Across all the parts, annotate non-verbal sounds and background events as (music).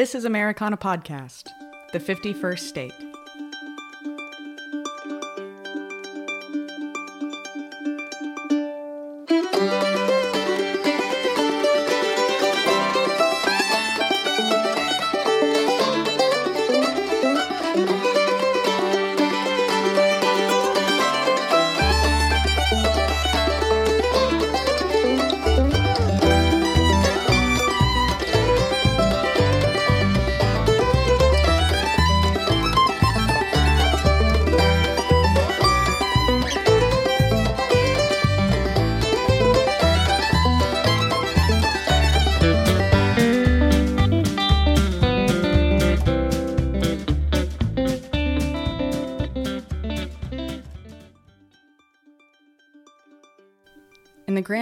This is Americana Podcast, the 51st state.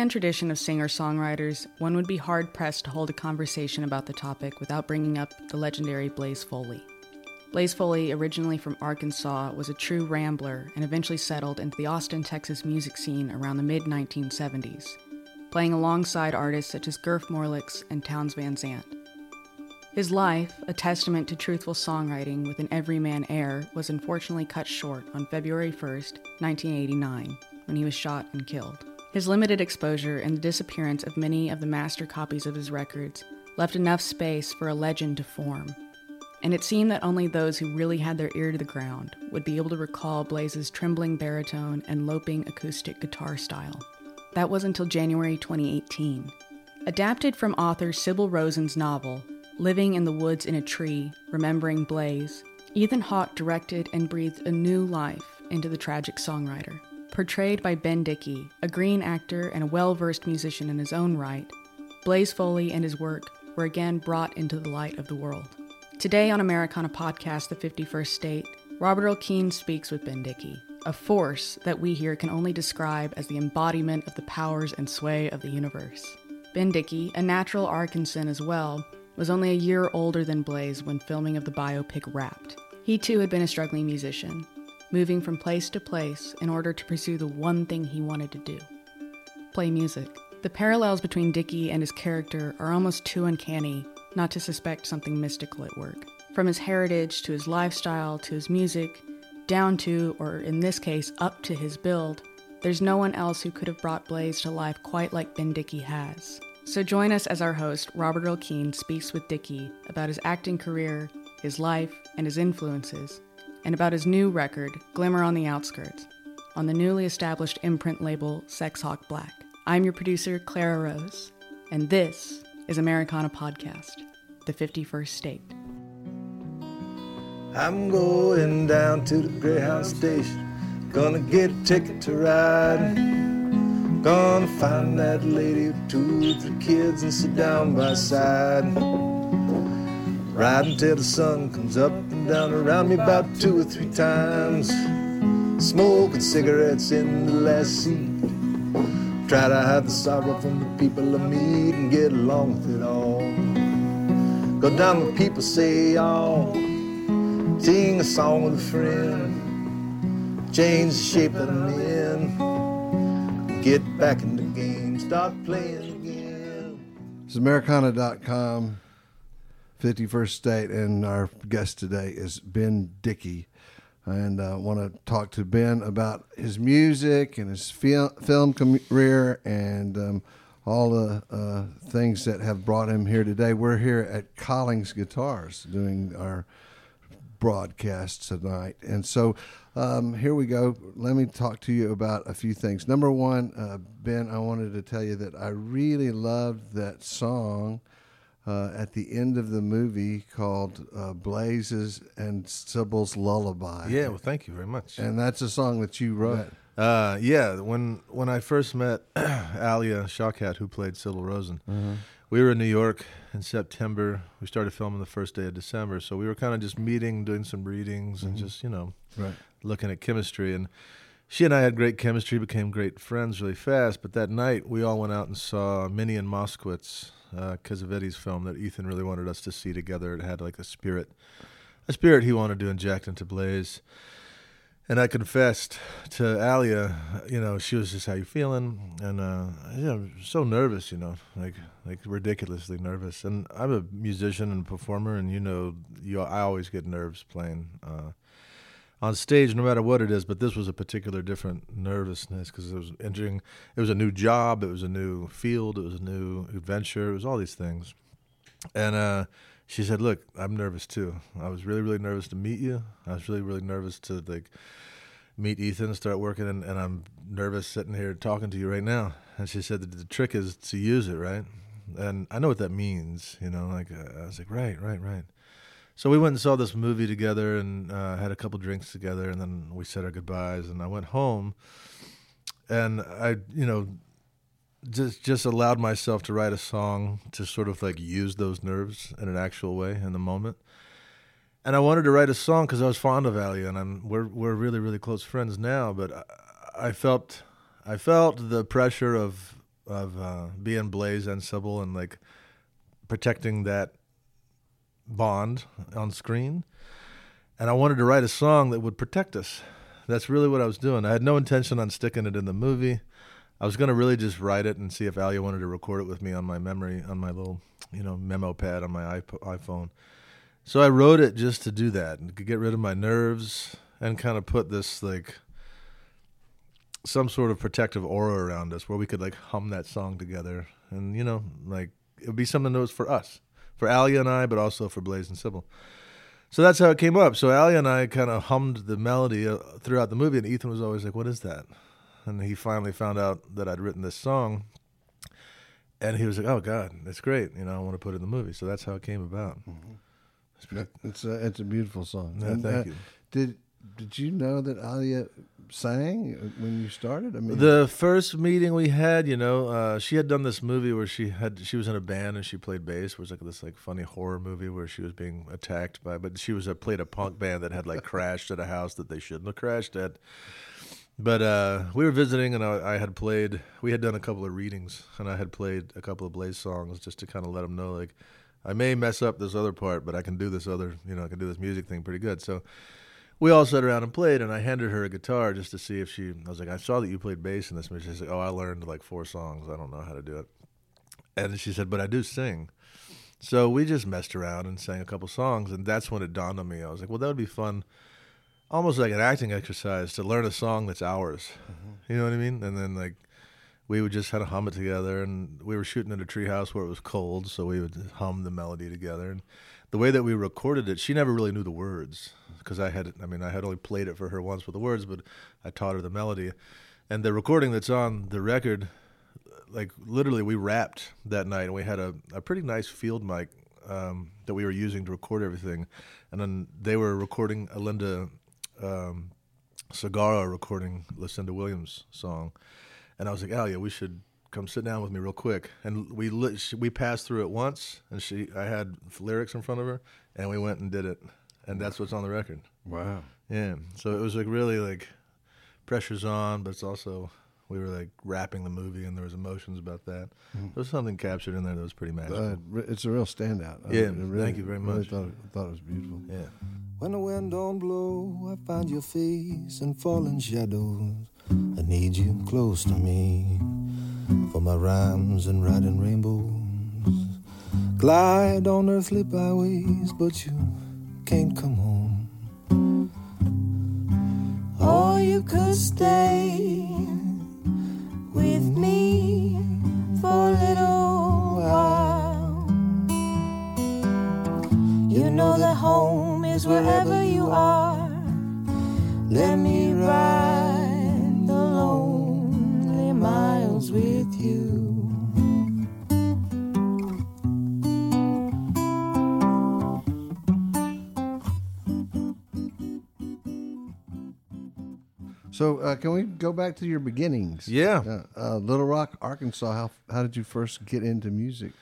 Grand tradition of singer songwriters, one would be hard pressed to hold a conversation about the topic without bringing up the legendary Blaze Foley. Blaze Foley, originally from Arkansas, was a true rambler and eventually settled into the Austin, Texas music scene around the mid 1970s, playing alongside artists such as Gurf Morlix and Townes Van Zandt. His life, a testament to truthful songwriting with an everyman air, was unfortunately cut short on February 1st, 1989, when he was shot and killed. His limited exposure and the disappearance of many of the master copies of his records left enough space for a legend to form. And it seemed that only those who really had their ear to the ground would be able to recall Blaze's trembling baritone and loping acoustic guitar style. That was until January 2018. Adapted from author Sybil Rosen's novel, Living in the Woods in a Tree, Remembering Blaze, Ethan Hawke directed and breathed a new life into the tragic songwriter. Portrayed by Ben Dickey, a green actor and a well versed musician in his own right, Blaze Foley and his work were again brought into the light of the world. Today on Americana Podcast, The 51st State, Robert Earl speaks with Ben Dickey, a force that we here can only describe as the embodiment of the powers and sway of the universe. Ben Dickey, a natural Arkansan as well, was only a year older than Blaze when filming of the biopic Wrapped. He too had been a struggling musician, moving from place to place in order to pursue the one thing he wanted to do play music. The parallels between Dickey and his character are almost too uncanny not to suspect something mystical at work. From his heritage to his lifestyle to his music, down to, or in this case, up to his build, there's no one else who could have brought Blaze to life quite like Ben Dickey has. So join us as our host, Robert Earl speaks with Dickey about his acting career, his life, and his influences, and about his new record, Glimmer on the Outskirts, on the newly established imprint label Sex Hawk Black. I'm your producer, Clara Rose, and this is Americana Podcast, the 51st state. I'm going down to the Greyhound station, gonna get a ticket to ride. Gonna find that lady with two three kids and sit down by side. Ride until the sun comes up and down around me about two or three times. Smoking cigarettes in the last seat. Try to hide the sorrow from the people I meet and get along with it all. Go down where people say y'all. Sing a song with a friend. Change the shape that I'm in. Get back in the game. Start playing again. It's Americana.com, 51st State, and our guest today is Ben Dickey. And I uh, want to talk to Ben about his music and his fil- film career and um, all the uh, things that have brought him here today. We're here at Collings Guitars doing our broadcast tonight. And so um, here we go. Let me talk to you about a few things. Number one, uh, Ben, I wanted to tell you that I really loved that song uh, at the end of the movie called uh, Blazes and Sybil's Lullaby. Yeah, well, thank you very much. And that's a song that you wrote. Uh, yeah, when when I first met (clears throat) Alia Shawkat, who played Sybil Rosen, Mm-hmm. we were in New York in September. We started filming the first day of December, so we were kind of just meeting, doing some readings, and just you know, Mm-hmm. Right. looking at chemistry. And she and I had great chemistry, became great friends really fast. But that night, we all went out and saw Minnie and Moskowitz, uh, Cassavetes's film that Ethan really wanted us to see together. It had like a spirit, a spirit he wanted to inject into Blaze. and I confessed to Alia, you know, she was just, "How you feeling?" And uh, know, so nervous, you know, like like ridiculously nervous. And I'm a musician and performer, and you know, you I always get nerves playing uh, on stage, no matter what it is. But this was a particular different nervousness because it was entering. It was a new job. It was a new field. It was a new adventure. It was all these things, and. uh she said, "Look, I'm nervous too. I was really, really nervous to meet you. I was really, really nervous to like meet Ethan, and start working, and, and I'm nervous sitting here talking to you right now." And she said, "The, the trick is to use it, right?" And I know what that means, you know. Like uh, I was like, "Right, right, right." So we went and saw this movie together, and uh, had a couple drinks together, and then we said our goodbyes. And I went home, and I, you know, just just allowed myself to write a song to sort of like use those nerves in an actual way in the moment. And I wanted to write a song because I was fond of Alia, and I'm we're we're really really close friends now. But I, I felt I felt the pressure of of uh, being Blaze and Sybil and like protecting that bond on screen. And I wanted to write a song that would protect us. That's really what I was doing. I had no intention on sticking it in the movie. I was gonna really just write it and see if Alia wanted to record it with me on my memory on my little, you know, memo pad on my iPhone. So I wrote it just to do that and to get rid of my nerves and kind of put this like some sort of protective aura around us where we could like hum that song together and you know like it would be something that was for us, for Ali and I, but also for Blaze and Sybil. So that's how it came up. So Ali and I kind of hummed the melody uh, throughout the movie, and Ethan was always like, "What is that?" and he finally found out that I'd written this song. And he was like, "Oh God, that's great! You know, I want to put it in the movie." So that's how it came about. Mm-hmm. It's a it's a beautiful song. Yeah, and, thank uh, you. Did did you know that Alia sang when you started? I mean, the first meeting we had, you know, uh, she had done this movie where she had she was in a band and she played bass. It was like this like funny horror movie where she was being attacked by, but she was a, played a punk band that had like (laughs) crashed at a house that they shouldn't have crashed at. But uh, we were visiting, and I, I, had played. We had done a couple of readings, and I had played a couple of Blaze songs just to kind of let them know, like, I may mess up this other part, but I can do this other, you know, I can do this music thing pretty good. So we all sat around and played, and I handed her a guitar just to see if she. I was like, I saw that you played bass in this movie. She said, Oh, I learned like four songs. I don't know how to do it. And she said, But I do sing. So we just messed around and sang a couple songs, and that's when it dawned on me. I was like, Well, that would be fun almost like an acting exercise to learn a song that's ours. Mm-hmm. You know what I mean? And then like we would just kind of hum it together, and we were shooting in a treehouse where it was cold, so we would hum the melody together. And the way that we recorded it, she never really knew the words because I had, I mean, I had only played it for her once with the words, but I taught her the melody. And the recording that's on the record, like literally, we rapped that night, and we had a, a pretty nice field mic um, that we were using to record everything. And then they were recording Alynda um, Segarra recording Lucinda Williams song, and I was like, "Oh yeah, we should come sit down with me real quick." And we we passed through it once, and she I had lyrics in front of her, and we went and did it, and that's what's on the record. Wow. Yeah. So it was like really like pressure's on, but it's also we were like rapping the movie, and there was emotions about that. Mm-hmm. There was something captured in there that was pretty magical. Uh, it's a real standout. Yeah, really, thank you very much. Really thought, it, thought it was beautiful. Yeah. When the wind don't blow, I find your face in falling shadows. I need you close to me for my rhymes and riding rainbows. Glide on earthly byways, but you can't come home. Or you could stay with me for a little while. You know that home is wherever you are. Let me ride the lonely miles with you. So, uh, can we go back to your beginnings? Yeah. Uh, uh, Little Rock, Arkansas. How how did you first get into music?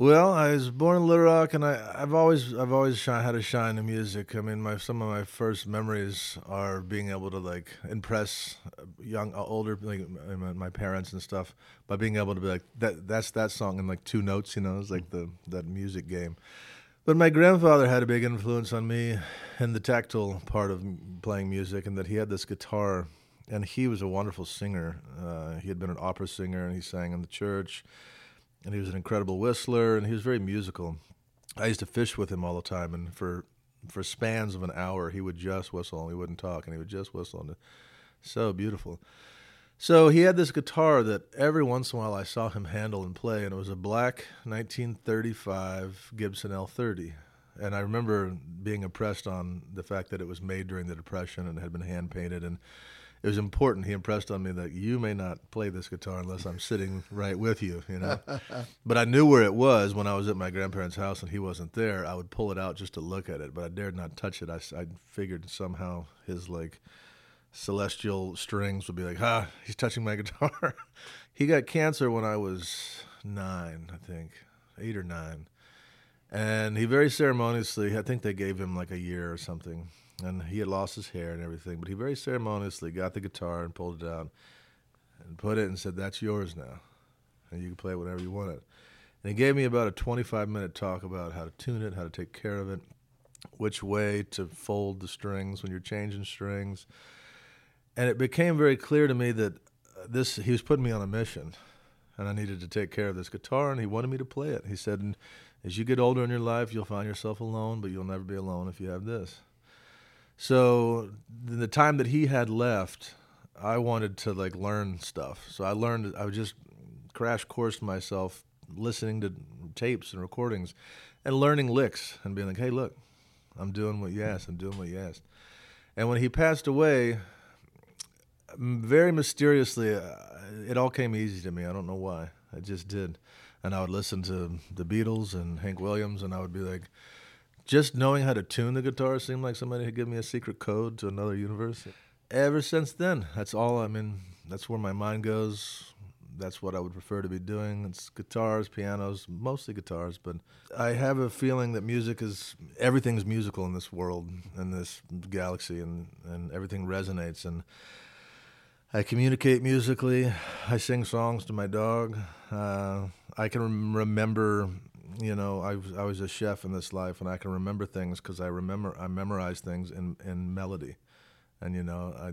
Well, I was born in Little Rock, and I, have always I've always shine, had a shine in music. I mean, my some of my first memories are being able to like impress young, uh, older, like my parents and stuff by being able to be like that. That's that song in like two notes. You know, it's like the that music game. But my grandfather had a big influence on me in the tactile part of playing music, and that he had this guitar, and he was a wonderful singer. Uh, he had been an opera singer, and he sang in the church, and he was an incredible whistler, and he was very musical. I used to fish with him all the time, and for for spans of an hour, he would just whistle, and he wouldn't talk, and he would just whistle, and so beautiful. So he had this guitar that every once in a while I saw him handle and play, and it was a black 1935 Gibson L30. And I remember being impressed on the fact that it was made during the Depression and had been hand painted. And it was important. He impressed on me that you may not play this guitar unless I'm sitting right with you, you know. (laughs) but I knew where it was when I was at my grandparents' house and he wasn't there. I would pull it out just to look at it, but I dared not touch it. I, I figured somehow his like celestial strings would be like, ah, he's touching my (laughs) guitar. he got cancer when I was nine, I think, eight or nine. And he very ceremoniously, I think they gave him like a year or something. And he had lost his hair and everything, but he very ceremoniously got the guitar and pulled it out and put it and said, That's yours now. And you can play it whenever you want it. And he gave me about a 25 minute talk about how to tune it, how to take care of it, which way to fold the strings when you're changing strings and it became very clear to me that uh, this he was putting me on a mission and i needed to take care of this guitar and he wanted me to play it. He said as you get older in your life you'll find yourself alone but you'll never be alone if you have this. So then the time that he had left i wanted to like learn stuff. So i learned i just crash coursed myself listening to tapes and recordings and learning licks and being like hey look i'm doing what you asked. I'm doing what you asked. And when he passed away very mysteriously, uh, it all came easy to me. I don't know why. I just did. And I would listen to the Beatles and Hank Williams, and I would be like, just knowing how to tune the guitar seemed like somebody had given me a secret code to another universe. Ever since then, that's all. I mean, that's where my mind goes. That's what I would prefer to be doing. It's guitars, pianos, mostly guitars, but I have a feeling that music is everything's musical in this world, in this galaxy, and, and everything resonates. And I communicate musically. I sing songs to my dog. Uh, I can remember, you know, I was, I was a chef in this life, and I can remember things because I remember I memorize things in, in melody, and you know I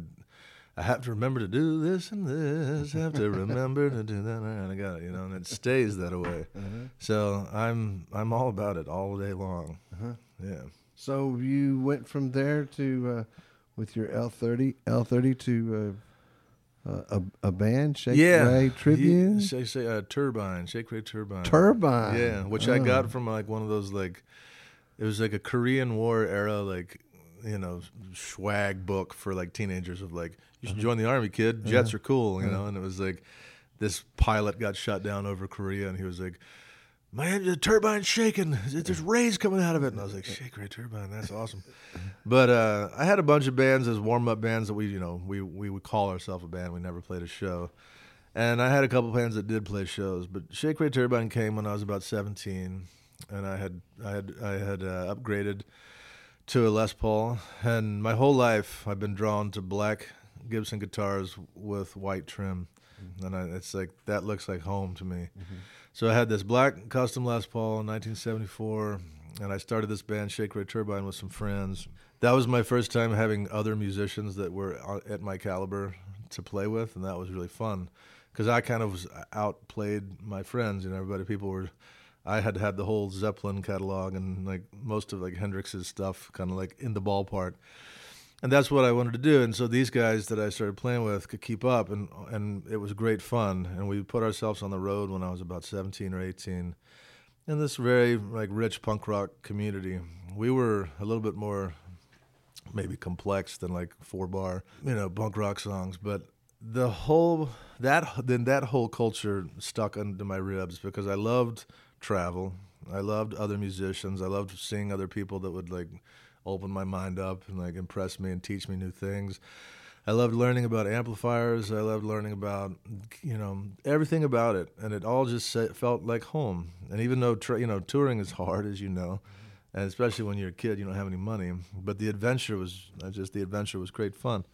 I have to remember to do this and this. I have to remember to do that, and I got it, you know, and it stays that way. Uh-huh. So I'm I'm all about it all day long. Uh-huh. Yeah. So you went from there to uh, with your L thirty L thirty to uh, a, a band, Shake yeah. Ray Tribune, say say uh, Turbine, Shake Ray Turbine, Turbine, yeah, which oh. I got from like one of those like, it was like a Korean War era like, you know, swag book for like teenagers of like, you should uh-huh. join the army, kid. Jets uh-huh. are cool, you uh-huh. know, and it was like, this pilot got shot down over Korea, and he was like, man, the turbine's shaking. There's rays coming out of it. And I was like, Shake Ray Turbine, that's awesome. But uh, I had a bunch of bands as warm up bands that we, you know, we, we would call ourselves a band. We never played a show. And I had a couple bands that did play shows. But Shake Ray Turbine came when I was about 17. And I had, I had, I had uh, upgraded to a Les Paul. And my whole life, I've been drawn to black Gibson guitars with white trim. Mm-hmm. And I, it's like, that looks like home to me. Mm-hmm. So I had this black custom Les Paul in 1974, and I started this band, Shake Ray Turbine, with some friends. That was my first time having other musicians that were at my caliber to play with, and that was really fun because I kind of was outplayed my friends. You know, everybody, people were. I had had the whole Zeppelin catalog and like most of like Hendrix's stuff, kind of like in the ballpark and that's what I wanted to do. And so these guys that I started playing with could keep up, and and it was great fun. And we put ourselves on the road when I was about 17 or 18, in this very like rich punk rock community. We were a little bit more maybe complex than like four bar, you know, punk rock songs, but the whole that then that whole culture stuck under my ribs because I loved travel. I loved other musicians. I loved seeing other people that would like open my mind up and like impress me and teach me new things. I loved learning about amplifiers. I loved learning about you know everything about it, and it all just felt like home. And even though tra- you know touring is hard, as you know, and especially when you're a kid, you don't have any money. But the adventure was uh, just the adventure was great fun.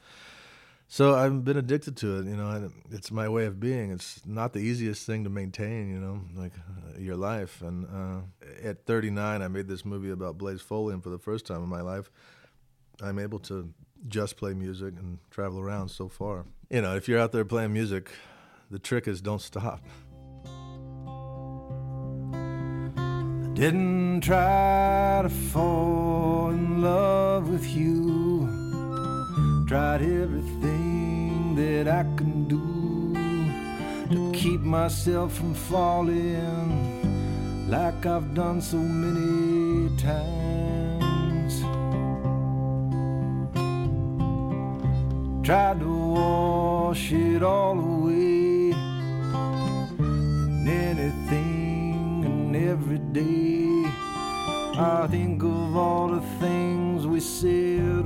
So I've been addicted to it. You know, it's my way of being. It's not the easiest thing to maintain. You know, like uh, your life. And uh, at 39, I made this movie about Blaze Foley, and for the first time in my life, I'm able to just play music and travel around so far. You know, if you're out there playing music, the trick is don't stop. Didn't try to fall in love with you. Tried everything that I can do to keep myself from falling like I've done so many times. Tried to wash it all away and anything and every day. I think of all the things we said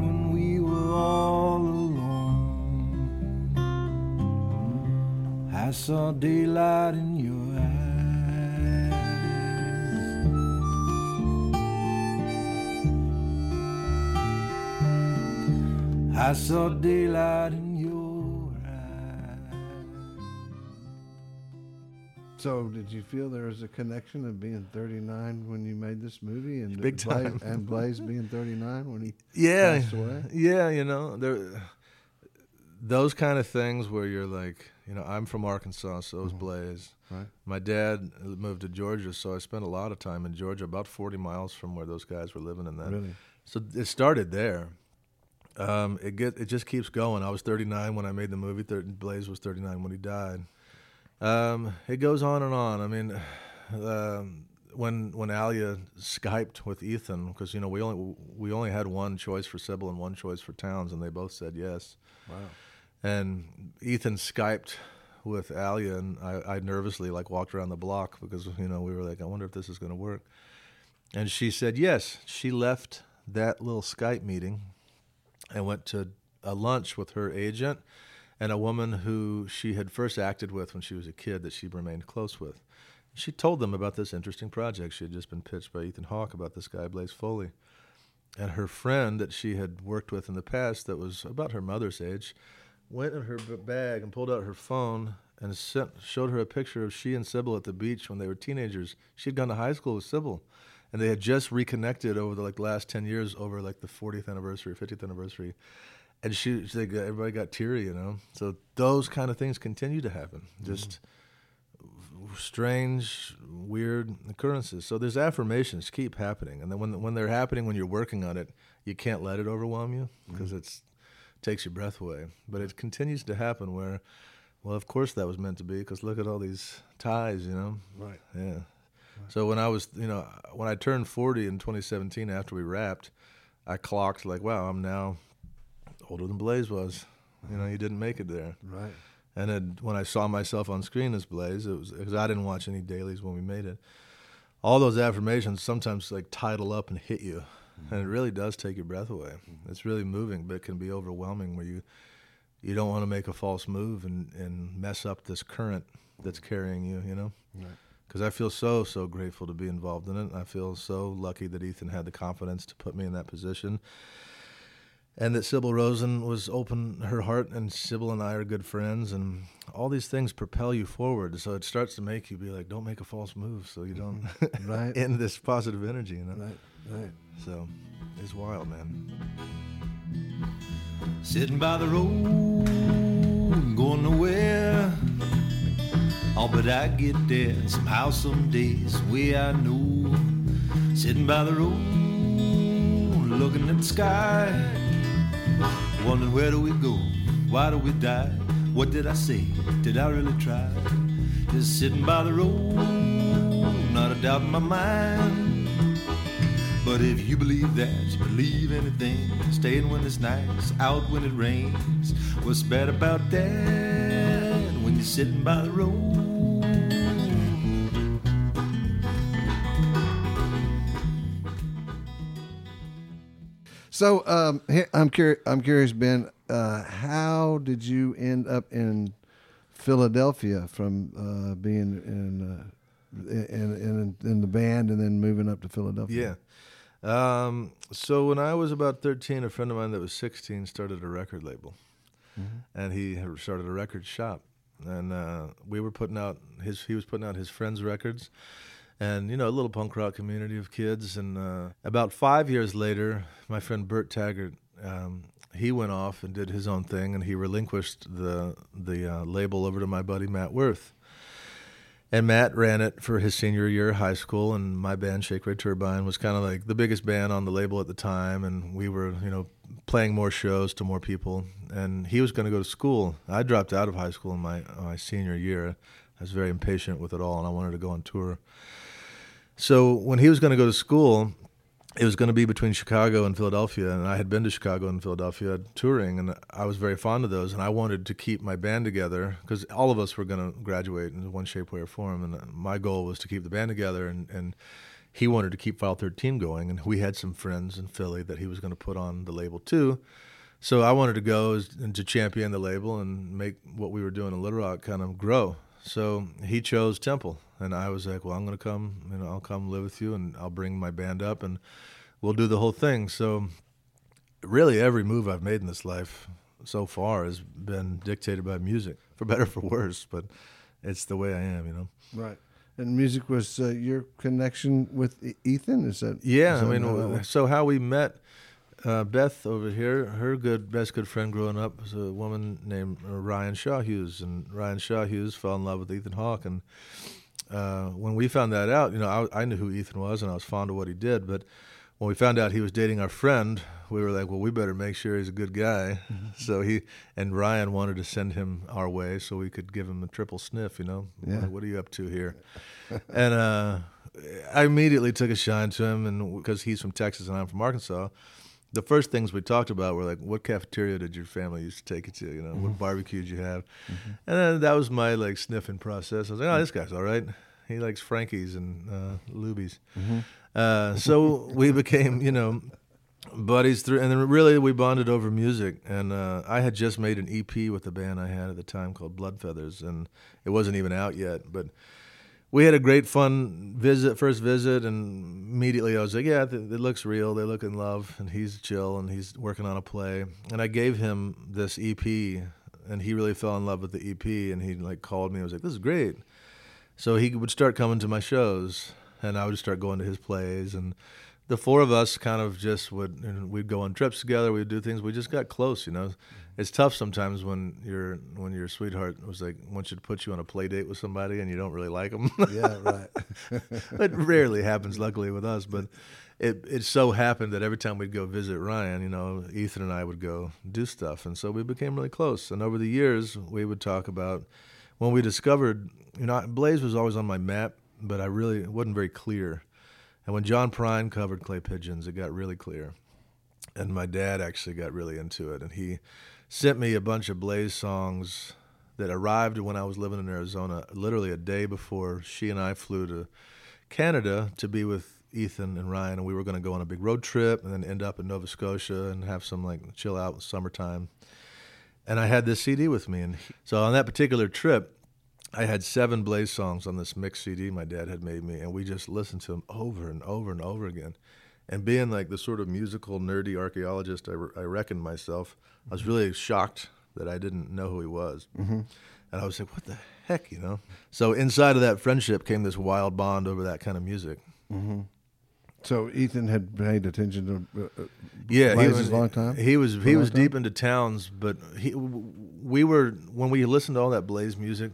I saw daylight in your eyes. I saw daylight in your eyes. So, did you feel there was a connection of being 39 when you made this movie, and Big Blaze, time. and Blaze being 39 when he yeah, passed away? yeah, you know, there, those kind of things where you're like, you know, I'm from Arkansas, so is Blaze. Right. My dad moved to Georgia, so I spent a lot of time in Georgia, about 40 miles from where those guys were living. And then, Really? so it started there. Um, it get it just keeps going. I was 39 when I made the movie. Thir- Blaze was 39 when he died. Um, it goes on and on. I mean, (sighs) um, when when Alia skyped with Ethan, because you know we only we only had one choice for Sybil and one choice for Townes, and they both said yes. Wow. And Ethan skyped with Alia, and I, I nervously like walked around the block because you know we were like, I wonder if this is going to work. And she said yes. She left that little Skype meeting and went to a lunch with her agent and a woman who she had first acted with when she was a kid that she remained close with. She told them about this interesting project. She had just been pitched by Ethan Hawke about this guy, Blaze Foley. And her friend that she had worked with in the past, that was about her mother's age, went in her bag and pulled out her phone and sent, showed her a picture of she and Sybil at the beach when they were teenagers. She had gone to high school with Sybil, and they had just reconnected over the like last ten years, over like the 40th anniversary, 50th anniversary. And she, she everybody got teary, you know. So those kind of things continue to happen. Just strange, weird occurrences. So there's affirmations keep happening, and then when when they're happening, when you're working on it, you can't let it overwhelm you because mm-hmm. it's takes your breath away. But it continues to happen where, well, of course that was meant to be because look at all these ties, you know. Right. Yeah. So when I was, you know, when I turned 40 in 2017 after we wrapped, I clocked like, wow, I'm now older than Blaze was. You know, you didn't make it there. Right. And then when I saw myself on screen as Blaze, it was because I didn't watch any dailies when we made it. All those affirmations sometimes like tidal up and hit you, Mm-hmm. and it really does take your breath away. Mm-hmm. It's really moving, but it can be overwhelming where you you don't want to make a false move and and mess up this current that's mm-hmm. carrying you. You know. Right. Because I feel so so grateful to be involved in it. I feel so lucky that Ethan had the confidence to put me in that position and that Sybil Rosen was open her heart, and Sybil and I are good friends, and all these things propel you forward. So it starts to make you be like, don't make a false move, so you don't (laughs) Right. end this positive energy, you know. Right. Right. So it's wild, man. Sitting by the road, going nowhere. Oh, but I get there somehow, some days, way I know. Sitting by the road, looking at the sky. Wondering where do we go? Why do we die? What did I say? Did I really try? Just sitting by the road, not a doubt in my mind. But if you believe that, you believe anything. Staying when it's nice, out when it rains. What's bad about that when you're sitting by the road? So um, I'm curious. I'm curious, Ben. Uh, how did you end up in Philadelphia from uh, being in, uh, in, in in the band and then moving up to Philadelphia? Yeah. Um, so when I was about 13, a friend of mine that was 16 started a record label. and he started a record shop, and uh, we were putting out his. He was putting out his friends' records, and you know, a little punk rock community of kids. And uh, about five years later, my friend Bert Taggart. Um, he went off and did his own thing, and he relinquished the the uh, label over to my buddy Matt Worth. And Matt ran it for his senior year of high school, and my band Shake Ray Turbine was kind of like the biggest band on the label at the time, and we were, you know, playing more shows to more people. And he was going to go to school. I dropped out of high school in my my senior year. I was very impatient with it all, and I wanted to go on tour. So when he was going to go to school, it was going to be between Chicago and Philadelphia, and I had been to Chicago and Philadelphia touring, and I was very fond of those, and I wanted to keep my band together because all of us were going to graduate in one shape, way, or form, and my goal was to keep the band together, and, and he wanted to keep File 13 going, and we had some friends in Philly that he was going to put on the label too, so I wanted to go and to champion the label and make what we were doing in Little Rock kind of grow. So he chose Temple, and I was like, "Well, I'm going to come, you know, I'll come live with you, and I'll bring my band up, and we'll do the whole thing." So, really, every move I've made in this life so far has been dictated by music, for better for worse. But it's the way I am, you know. Right. And music was uh, your connection with e- Ethan. Is that? Yeah, is I mean, that w- works? so how we met, uh, Beth over here, her good best good friend growing up was a woman named uh, Ryan Shawhughes, and Ryan Shawhughes fell in love with Ethan Hawke, and uh, when we found that out, you know, I, I knew who Ethan was, and I was fond of what he did, but when we found out he was dating our friend, we were like, well, we better make sure he's a good guy. So he and Ryan wanted to send him our way so we could give him a triple sniff. You know, Yeah. Like, what are you up to here? and uh, I immediately took a shine to him, and because he's from Texas and I'm from Arkansas, the first things we talked about were like, what cafeteria did your family used to take you to? You know, what barbecue did you have? And then that was my like sniffing process. I was like, oh, this guy's all right. He likes Frankie's and uh, Luby's. Uh, so we became, you know, buddies through, and then really we bonded over music. And uh, I had just made an EP with the band I had at the time called Blood Feathers, and it wasn't even out yet, but we had a great fun visit first visit and immediately i was like yeah it looks real. They look in love and he's chill and he's working on a play. And i gave him this ep and he really fell in love with the ep and he like called me and was like this is great. So he would start coming to my shows and i would start going to his plays and the four of us kind of just would we'd go on trips together. We'd do things. We just got close you know it's tough sometimes when your when your sweetheart was like wants you to put you on a play date with somebody and you don't really like them yeah, right. (laughs) it rarely happens luckily with us but it it so happened that every time we'd go visit Ryan you know Ethan and I would go do stuff. And so we became really close. And over the years we would talk about when we discovered you know Blaze was always on my map but I really it wasn't very clear. And when John Prine covered Clay Pigeons it got really clear. And my dad actually got really into it. And he sent me a bunch of Blaze songs that arrived when I was living in Arizona literally a day before she and I flew to Canada to be with Ethan and Ryan and we were going to go on a big road trip and then end up in Nova Scotia and have some like chill out summertime and I had this CD with me and so on that particular trip I had seven Blaze songs on this mix CD my dad had made me, and we just listened to them over and over and over again. And being like the sort of musical nerdy archaeologist I, re- I reckoned myself, I was really shocked that I didn't know who he was. Mm-hmm. And I was like, what the heck, you know? So inside of that friendship came this wild bond over that kind of music. So Ethan had paid attention to uh, uh, Yeah, Blaze was a long time. He was he was time? deep into Townes, but he we were when we listened to all that Blaze music,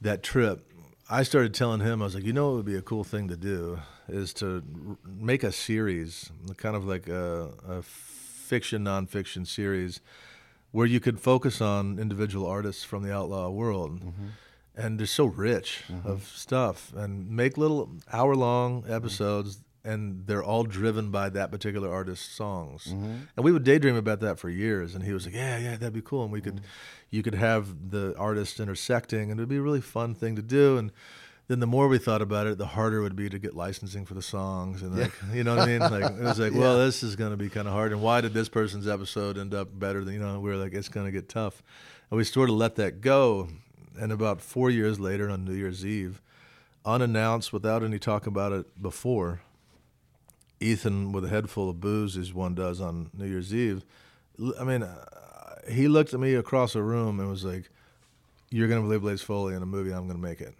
that trip. I started telling him I was like, you know, what would be a cool thing to do is to r- make a series, kind of like a, a fiction nonfiction series, where you could focus on individual artists from the outlaw world. Mm-hmm. And they're so rich mm-hmm. of stuff, and make little hour long episodes and they're all driven by that particular artist's songs. Mm-hmm. And we would daydream about that for years. And he was like, "Yeah, yeah, that'd be cool." And we could, you could have the artists intersecting, and it'd be a really fun thing to do. And then the more we thought about it, the harder it would be to get licensing for the songs. And like, (laughs) you know what I mean? Like it was like, (laughs) well, this is going to be kind of hard. And why did this person's episode end up better than you know? We were like, it's going to get tough. And we sort of let that go. And about four years later, on New Year's Eve, unannounced, without any talk about it before, Ethan with a head full of booze, as one does on New Year's Eve. I mean, uh, he looked at me across the room and was like, "You're gonna play Blaze Foley in a movie. I'm gonna make it."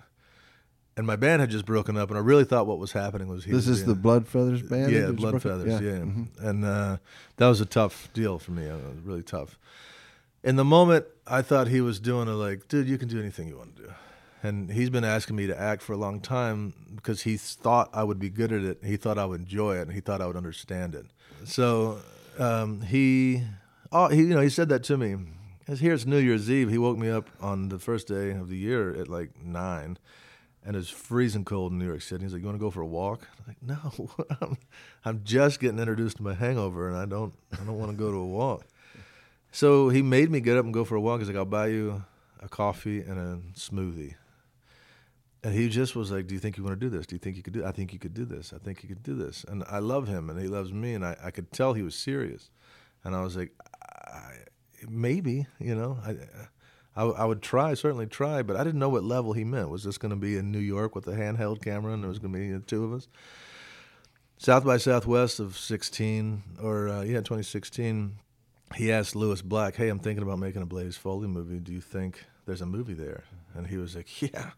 And my band had just broken up, and I really thought what was happening was he. This was is the Blood Feathers band. yeah, Blood up? Feathers. Yeah, Mhm. and uh, that was a tough deal for me. It was really tough. In the moment, I thought he was doing a like, dude, you can do anything you want to do. And he's been asking me to act for a long time because he thought I would be good at it. He thought I would enjoy it, and he thought I would understand it. So um, he, oh, he, you know, he said that to me. As here it's New Year's Eve. He woke me up on the first day of the year at like nine, and it's freezing cold in New York City. He's like, "You want to go for a walk?" I'm like, "No, (laughs) I'm, I'm just getting introduced to my hangover, and I don't, I don't want to go to a walk." So he made me get up and go for a walk. He's like, "I'll buy you a coffee and a smoothie." And he just was like, "Do you think you want to do this? Do you think you could do? I think you could do this. I think you could do this." And I love him, and he loves me, and I, I could tell he was serious. And I was like, I, "Maybe, you know, I, I, I would try, certainly try, but I didn't know what level he meant. Was this going to be in New York with a handheld camera, and there was going to be the two of us?" South by Southwest of 16, or uh, yeah, 2016, he asked Lewis Black, "Hey, I'm thinking about making a Blaze Foley movie. Do you think there's a movie there?" And he was like, (laughs) "Yeah,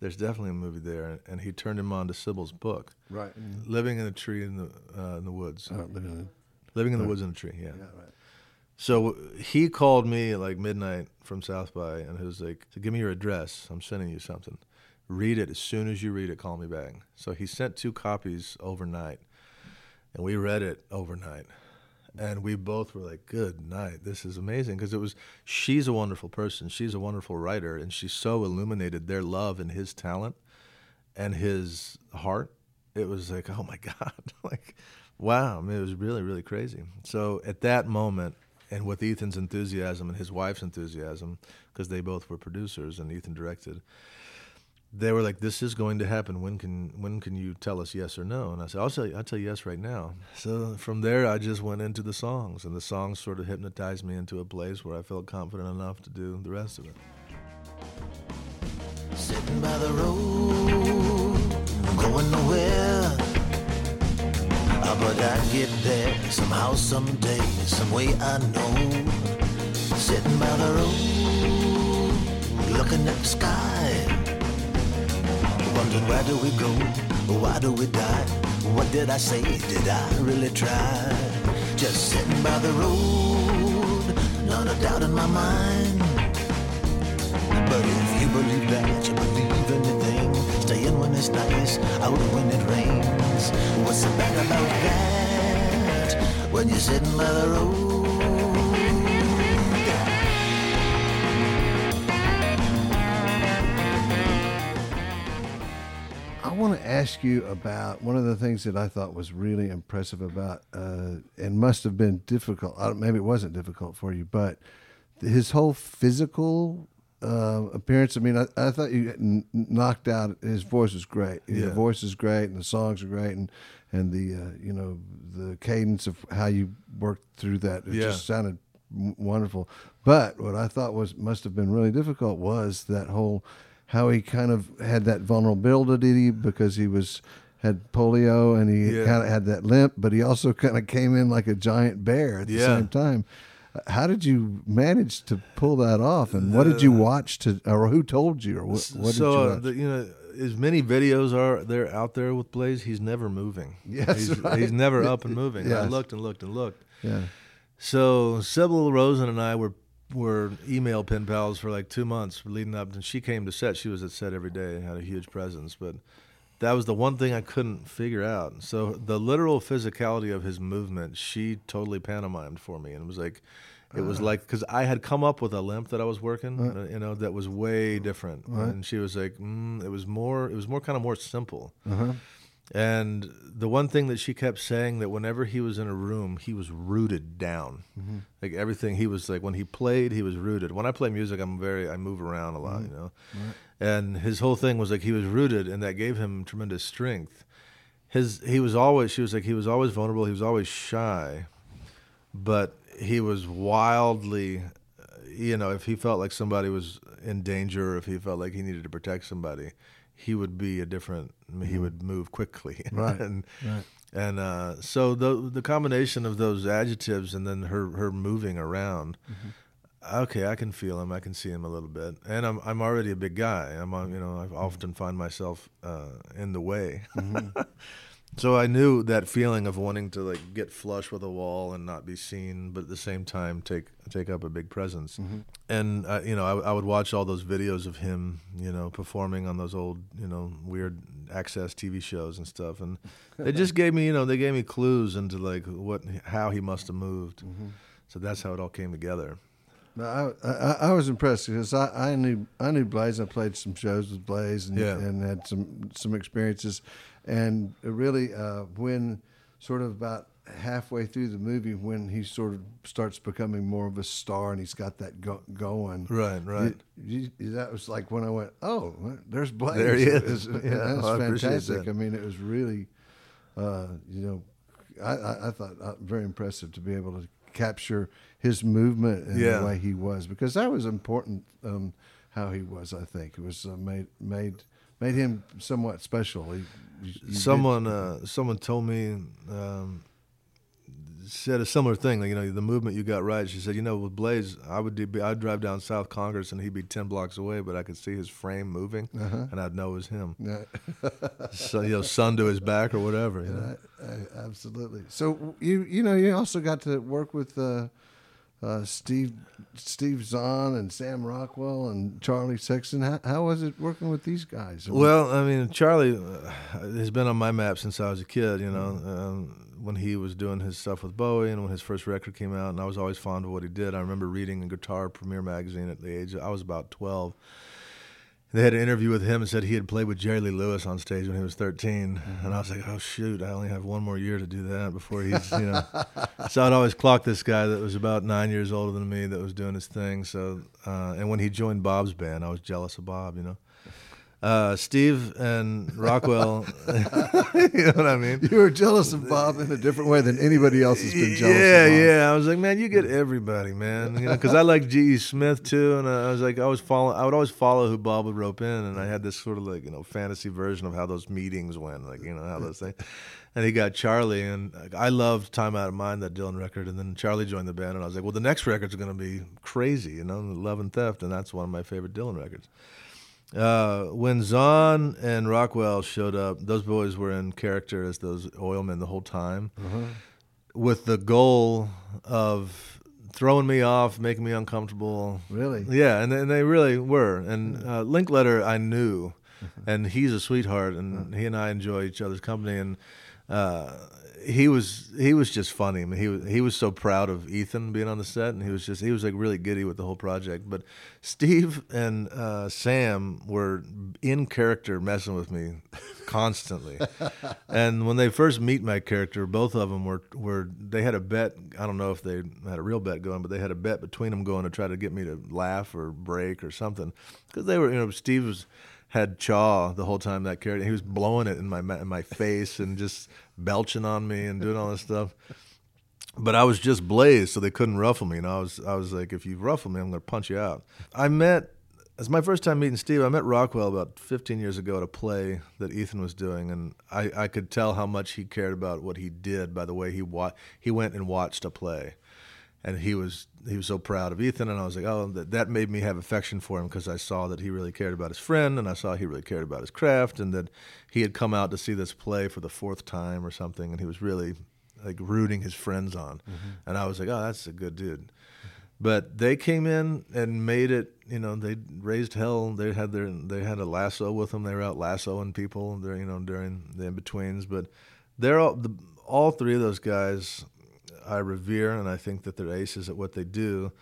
there's definitely a movie there." And he turned him on to Sybil's book, Right. "Living in a Tree in the uh, in the Woods." Oh, living in- Living in the woods in a tree, yeah. yeah, right. So he called me like midnight from South by, and he was like, so "Give me your address. I'm sending you something. Read it as soon as you read it. Call me back." So he sent two copies overnight, and we read it overnight, and we both were like, "Good night. This is amazing." Because it was she's a wonderful person. She's a wonderful writer, and she so illuminated their love and his talent and his heart. It was like, oh my (laughs) god, like wow. I mean, it was really, really crazy. So at that moment, and with Ethan's enthusiasm and his wife's enthusiasm, because they both were producers and Ethan directed, they were like, "This is going to happen. When can when can you tell us yes or no?" And I said, "I'll tell you, I'll tell you yes right now." So from there, I just went into the songs, and the songs sort of hypnotized me into a place where I felt confident enough to do the rest of it. Sitting by the road, going nowhere. But I get there somehow, someday, some way I know. Sitting by the road, looking at the sky. Wondering where do we go? Why do we die? What did I say? Did I really try? Just sitting by the road, not a doubt in my mind. But if you believe that, you believe. It's nice, out when it rains. What's so bad about that? When you're sitting by the road. I want to ask you about one of the things that I thought was really impressive about, uh, and must have been difficult. Don't, maybe it wasn't difficult for you, but his whole physical uh, appearance. I mean, I, I thought you n- knocked out. His voice was great. Yeah. voice is great, and the songs are great, and and the uh, you know the cadence of how you worked through that. It Yeah. just sounded w- wonderful. But what I thought was must have been really difficult was that whole how he kind of had that vulnerability because he was had polio and he Yeah. kind of had that limp, but he also kind of came in like a giant bear at the same time. How did you manage to pull that off? And what did you watch to, or who told you, or what, what so did you uh, the, you know, as many videos are there out there with Blaze, he's never moving. Yes, he's, right. he's never up and moving. I looked and looked and looked. yeah, So Sybil Rosen and I were were email pen pals for like two months leading up, and she came to set. She was at set every day, and had a huge presence, but that was the one thing I couldn't figure out. So the literal physicality of his movement, she totally pantomimed for me, and it was like. It was like because I had come up with a limp that I was working, uh, you know, that was way different, and she was like, mm, "It was more, it was more kind of more simple." And the one thing that she kept saying that whenever he was in a room, he was rooted down. Mm-hmm. Like everything, he was like when he played, he was rooted. When I play music, I'm very I move around a lot, mm-hmm. you know. And his whole thing was like he was rooted, and that gave him tremendous strength. His he was always she was like he was always vulnerable. He was always shy, but he was wildly, you know, if he felt like somebody was in danger, or if he felt like he needed to protect somebody, he would be a different. He would move quickly, (laughs) Right, and right. and uh, so the the combination of those adjectives and then her her moving around, okay, I can feel him. I can see him a little bit, and I'm I'm already a big guy. I'm you know I often find myself uh, in the way. (laughs) so I knew that feeling of wanting to like get flush with a wall and not be seen, but at the same time take take up a big presence. And uh, you know I, I would watch all those videos of him, you know, performing on those old you know weird access TV shows and stuff, and (laughs) they just gave me you know they gave me clues into like what how he must have moved. So that's how it all came together. I, I I was impressed because I, I knew I knew Blaze. I played some shows with Blaze and, Yeah. and had some some experiences, and really uh, when sort of about halfway through the movie when he sort of starts becoming more of a star and he's got that go- going. Right, right. You- you- that was like when I went, oh, there's Blaze. There he is. was- Yeah, (laughs) that's I appreciate fantastic. that. I mean, it was really, uh, you know, I, I, I thought uh, very impressive to be able to capture his movement and Yeah. the way he was because that was important. Um, how he was, I think, it was uh, made made made him somewhat special. He, you- someone uh, someone told me um, said a similar thing. Like, you know, the movement you got right. She said, you know, with Blaze, I would be, I'd drive down South Congress and he'd be ten blocks away, but I could see his frame moving, and I'd know it was him. Yeah, (laughs) So you know, sun to his back or whatever. You know? I, I, absolutely. So you you know you also got to work with uh, uh, Steve Steve Zahn and Sam Rockwell and Charlie Sexton. How, how was it working with these guys? Well, I mean, Charlie uh, has been on my map since I was a kid. You know, um, when he was doing his stuff with Bowie, and when his first record came out, and I was always fond of what he did. I remember reading a Guitar Premier magazine at the age I was about twelve. They had an interview with him and said he had played with Jerry Lee Lewis on stage when he was 13, and I was like, "Oh shoot, I only have one more year to do that before he's, you know." (laughs) so I'd always clock this guy that was about nine years older than me that was doing his thing. So, uh, and when he joined Bob's band, I was jealous of Bob, you know. Uh, Steve and Rockwell, (laughs) (laughs) you know what I mean? you were jealous of Bob in a different way than anybody else has been jealous. Yeah, yeah. I was like, man, you get everybody, man. You know, because I like G.E. Smith too, and I was like, I was follow, I would always follow who Bob would rope in, and I had this sort of like you know fantasy version of how those meetings went, like you know how those things. And he got Charlie, and I loved "Time Out of Mind" that Dylan record, and then Charlie joined the band, and I was like, well, the next record's going to be crazy, you know, Love and Theft, and that's one of my favorite Dylan records. Uh, when Zahn and Rockwell showed up, those boys were in character as those oilmen the whole time, with the goal of throwing me off, making me uncomfortable. Really? Yeah, and, and they really were. And uh, Linklater, I knew, and he's a sweetheart, and he and I enjoy each other's company, and. Uh, he was he was just funny. I mean, he was he was so proud of Ethan being on the set, and he was just he was like really giddy with the whole project. But Steve and uh, Sam were in character messing with me (laughs) constantly. (laughs) and when they first meet my character, both of them were were they had a bet. I don't know if they had a real bet going, but they had a bet between them going to try to get me to laugh or break or something because they were you know Steve was had chaw the whole time that character. He was blowing it in my in my face and just belching on me and doing all this stuff. But I was just blazed, so they couldn't ruffle me. And I was I was like, if you ruffle me, I'm going to punch you out. I met as my first time meeting Steve. I met Rockwell about 15 years ago at a play that Ethan was doing, and I, I could tell how much he cared about what he did by the way he wa- he went and watched a play and he was he was so proud of Ethan, and I was like, oh, that, that made me have affection for him because I saw that he really cared about his friend, and I saw he really cared about his craft, and that he had come out to see this play for the fourth time or something, and he was really like rooting his friends on, mm-hmm. and I was like, oh, that's a good dude. But they came in and made it. You know, they raised hell. They had their they had a lasso with them. They were out lassoing people. During, you know, during the in betweens. But they're all the, all three of those guys I revere, and I think that they're aces at what they do.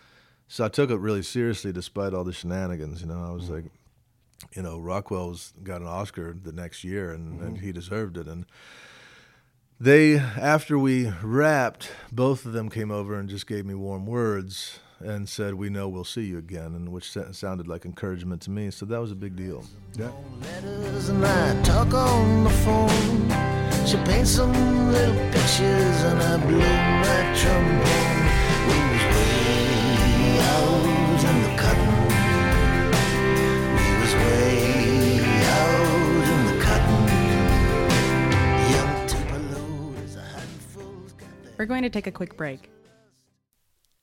So I took it really seriously, despite all the shenanigans. You know, I was like, you know, Rockwell's got an Oscar the next year, and, and he deserved it. And they, after we wrapped, both of them came over and just gave me warm words and said, "We know we'll see you again," and which sounded like encouragement to me. So that was a big deal. Yeah. She paints some little pictures and I blow my trombone. We was way out in the cotton. We was way out in the cotton. We're going to take a quick break.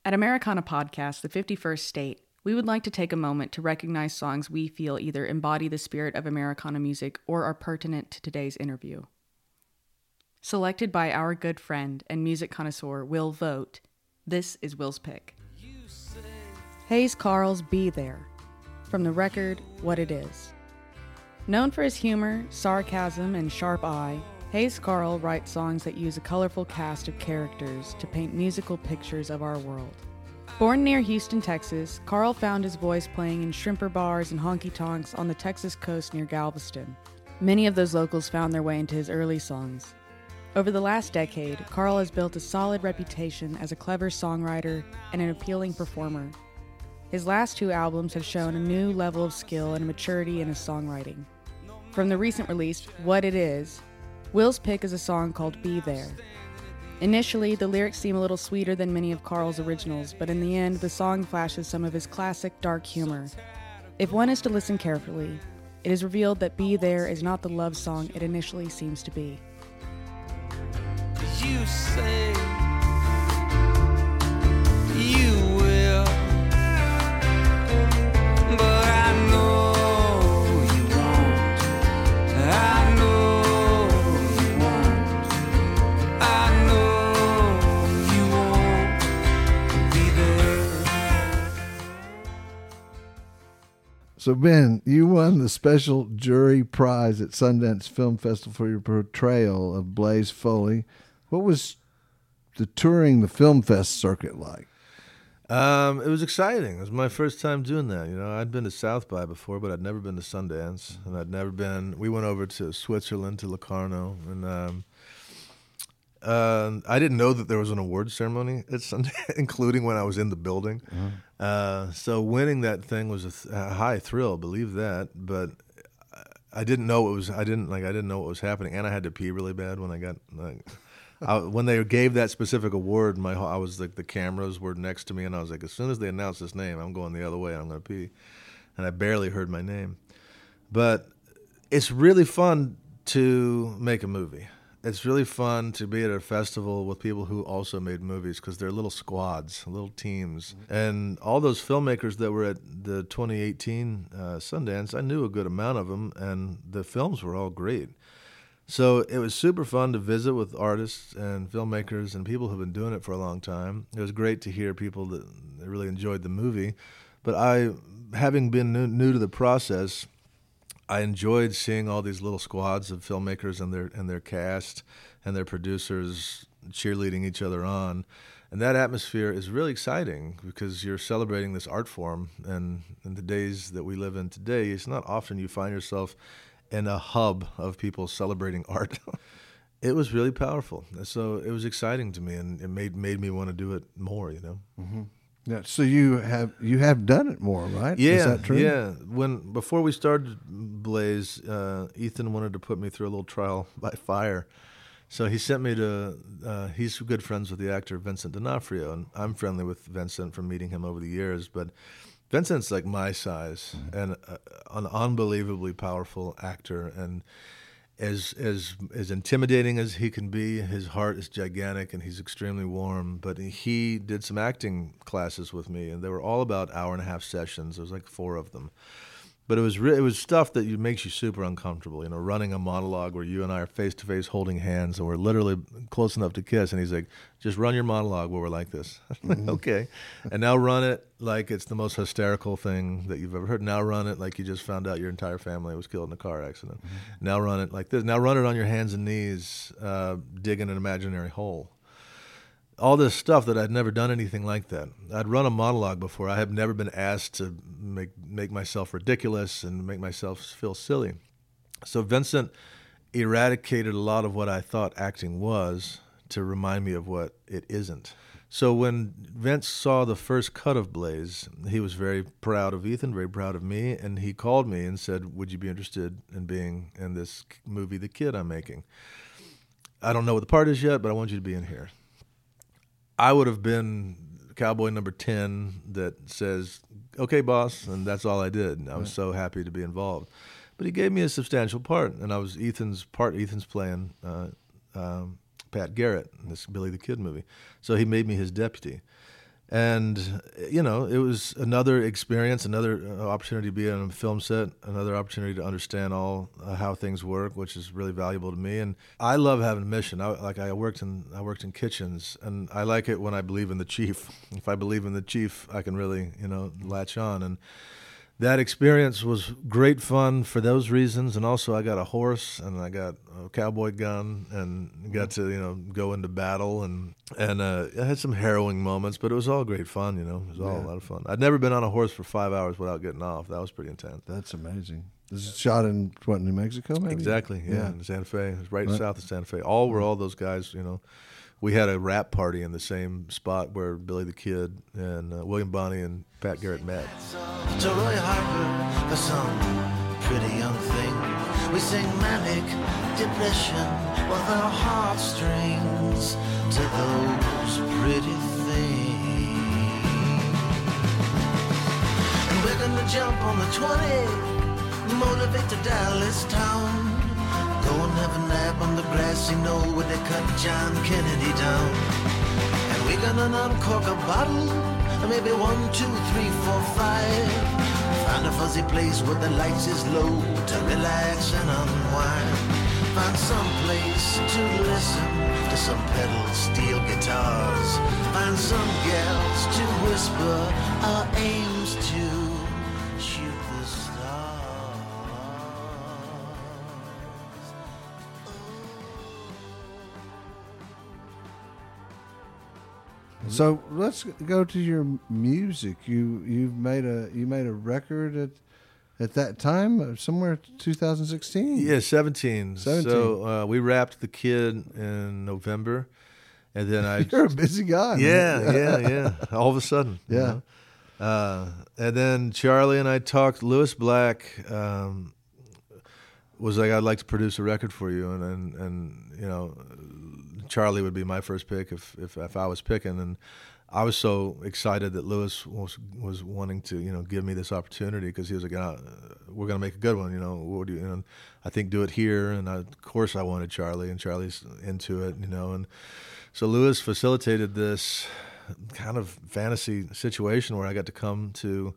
At Americana Podcast, the 51st State, we would like to take a moment to recognize songs we feel either embody the spirit of Americana music or are pertinent to today's interview. Selected by our good friend and music connoisseur Will Vote. this is Will's pick. Hayes Carll's Be There, from the record What It Is. Known for his humor, sarcasm, and sharp eye, Hayes Carll writes songs that use a colorful cast of characters to paint musical pictures of our world. Born near Houston, Texas, Carll found his voice playing in shrimper bars and honky tonks on the Texas coast near Galveston. Many of those locals found their way into his early songs. Over the last decade, Carll has built a solid reputation as a clever songwriter and an appealing performer. His last two albums have shown a new level of skill and maturity in his songwriting. From the recent release, What It Is, Will's pick is a song called Be There. Initially, the lyrics seem a little sweeter than many of Carll's originals, but in the end, the song flashes some of his classic dark humor. If one is to listen carefully, it is revealed that Be There is not the love song it initially seems to be. You say you will, but I know you won't. I know you won't. I know you won't be there. So Ben, you won the special jury prize at Sundance Film Festival for your portrayal of Blaze Foley. What was the touring the film fest circuit like? Um, it was exciting. It was my first time doing that. You know, I'd been to South by before, but I'd never been to Sundance, and I'd never been. We went over to Switzerland to Locarno, and um, uh, I didn't know that there was an award ceremony (laughs) at Sundance, including when I was in the building. Uh, so winning that thing was a, th- a high thrill. Believe that, but. I didn't know it was. I didn't like. I didn't know what was happening, and I had to pee really bad when I got like, I, when they gave that specific award, my I was like the cameras were next to me, and I was like, as soon as they announce this name, I'm going the other way. I'm going to pee, and I barely heard my name. But it's really fun to make a movie. It's really fun to be at a festival with people who also made movies because they're little squads, little teams, and all those filmmakers that were at the 2018 uh, Sundance. I knew a good amount of them, and the films were all great. So it was super fun to visit with artists and filmmakers and people who've been doing it for a long time. It was great to hear people that really enjoyed the movie. But I, having been new, new to the process, I enjoyed seeing all these little squads of filmmakers and their and their cast and their producers cheerleading each other on. And that atmosphere is really exciting because you're celebrating this art form. And in the days that we live in today, it's not often you find yourself in a hub of people celebrating (laughs) art. it was really powerful. So it was exciting to me, and it made made me want to do it more. You know. Yeah, so you have you have done it more, right? Yeah, Is that true? yeah. When before we started Blaze, uh, Ethan wanted to put me through a little trial (laughs) by fire, so he sent me to. Uh, he's good friends with the actor Vincent D'Onofrio, and I'm friendly with Vincent from meeting him over the years. But Vincent's like my size and uh, an unbelievably powerful actor, and as as as intimidating as he can be, his heart is gigantic and he's extremely warm. But he did some acting classes with me, and they were all about hour and a half sessions. There was like four of them. But it was re- it was stuff that you, makes you super uncomfortable. You know, running a monologue where you and I are face to face holding hands and we're literally close enough to kiss. And he's like, "Just run your monologue where we're like this." (laughs) Like, okay. And now run it like it's the most hysterical thing that you've ever heard. Now run it like you just found out your entire family was killed in a car accident. Now run it like this. Now run it on your hands and knees, uh, digging an imaginary hole all this stuff that I'd never done anything like that. I'd run a monologue before. I have never been asked to make make myself ridiculous and make myself feel silly. So Vincent eradicated a lot of what I thought acting was to remind me of what it isn't. So when Vince saw the first cut of Blaze, he was very proud of Ethan, very proud of me, and he called me and said, "Would you be interested in being in this movie, The Kid I'm making?" I don't know what the part is yet, but I want you to be in here. I would have been cowboy number 10 that says, okay, boss, and that's all I did. And I was so happy to be involved. But he gave me a substantial part, and I was Ethan's part. Ethan's playing uh, um, Pat Garrett in this Billy the Kid movie. So he made me his deputy. And you know it was another experience another uh, opportunity to be on a film set another opportunity to understand all uh, how things work which is really valuable to me. And i love having a mission. I, like i worked in i worked in kitchens and i like it when i believe in the chief. (laughs) If i believe in the chief i can really you know latch on. And that experience was great fun for those reasons and also i got a horse and i got a cowboy gun and got to you know go into battle and and uh, i had some harrowing moments but it was all great fun you know it was all a lot of fun i'd never been on a horse for five hours without getting off that was pretty intense That's amazing. This is shot in what New Mexico, maybe. exactly yeah, Yeah. in santa fe it right, Right. south of santa fe all were all those guys you know we had a wrap party in the same spot where billy the kid and uh, william bonney and pat garrett met to Roy Harper for some pretty young thing. We sing manic depression with our heartstrings to those pretty things. We're gonna jump on the 20, motivate to Dallas town. Go and have a nap on the grassy knoll where they cut John Kennedy down. And we're gonna uncork a bottle, or maybe one, two, three, four, five. Find a fuzzy place where the lights is low to relax and unwind. Find some place to listen to some pedal steel guitars. Find some gals to whisper our So let's go to your music. You you've made a you made a record at at that time uh, somewhere 2016. Yeah, 17. 17. So uh, we wrapped the kid in November, and then I. (laughs) You're a busy guy. man. yeah, (laughs) yeah, yeah. All of a sudden. you Yeah. know? Uh, and then Charlie and I talked. Lewis Black um, was like, "I'd like to produce a record for you," and and, and you know, Charlie would be my first pick if, if if I was picking, and I was so excited that Lewis was was wanting to you know give me this opportunity because he was like, uh, "We're gonna make a good one," you know. What do you? I think do it here, and I, of course I wanted Charlie, and Charlie's into it, you know, and so Lewis facilitated this kind of fantasy situation where I got to come to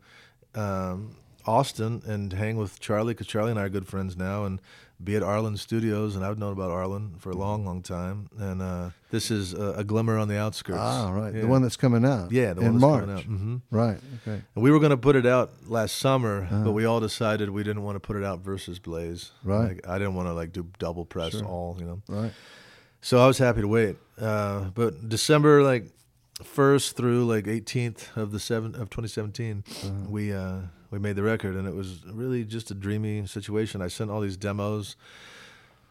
um, Austin and hang with Charlie because Charlie and I are good friends now, and be at Arlyn Studios, and I've known about Arlen for a long, long time. And uh, this is a, a glimmer on the outskirts. Ah, right. Yeah. The one that's coming out. yeah, the in one that's March. coming out. hmm Right. Okay. And we were going to put it out last summer, Uh-huh. but we all decided we didn't want to put it out versus Blaze. Right. Like, I didn't want to like do double press Sure. all, you know. Right. So I was happy to wait. Uh, but December like first through like 18th of the seven of 2017, Uh-huh. we uh, we made the record, and it was really just a dreamy situation. I sent all these demos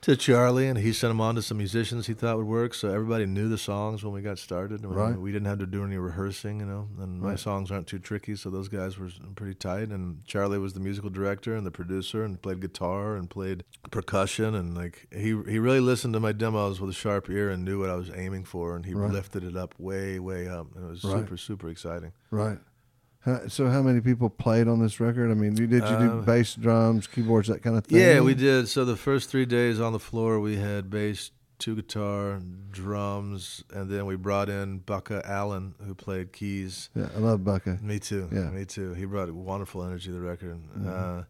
to Charlie, and he sent them on to some musicians he thought would work. So everybody knew the songs when we got started. and Right. We didn't have to do any rehearsing, you know. And my songs aren't too tricky, so those guys were pretty tight. And Charlie was the musical director and the producer, and played guitar and played percussion, and like he he really listened to my demos with a sharp ear and knew what I was aiming for, and he Right. lifted it up way way up, and it was Right. super super exciting. Right. How- So how many people played on this record? I mean, did you do Uh, bass, drums, keyboards, that kind of thing? Yeah, we did. So the first three days on the floor, we had bass, two guitar, drums, and then we brought in Bukka Allen, who played keys. Yeah, I love Bucka. Me too. Yeah. Mm-hmm. me too. He brought wonderful energy to the record. Uh,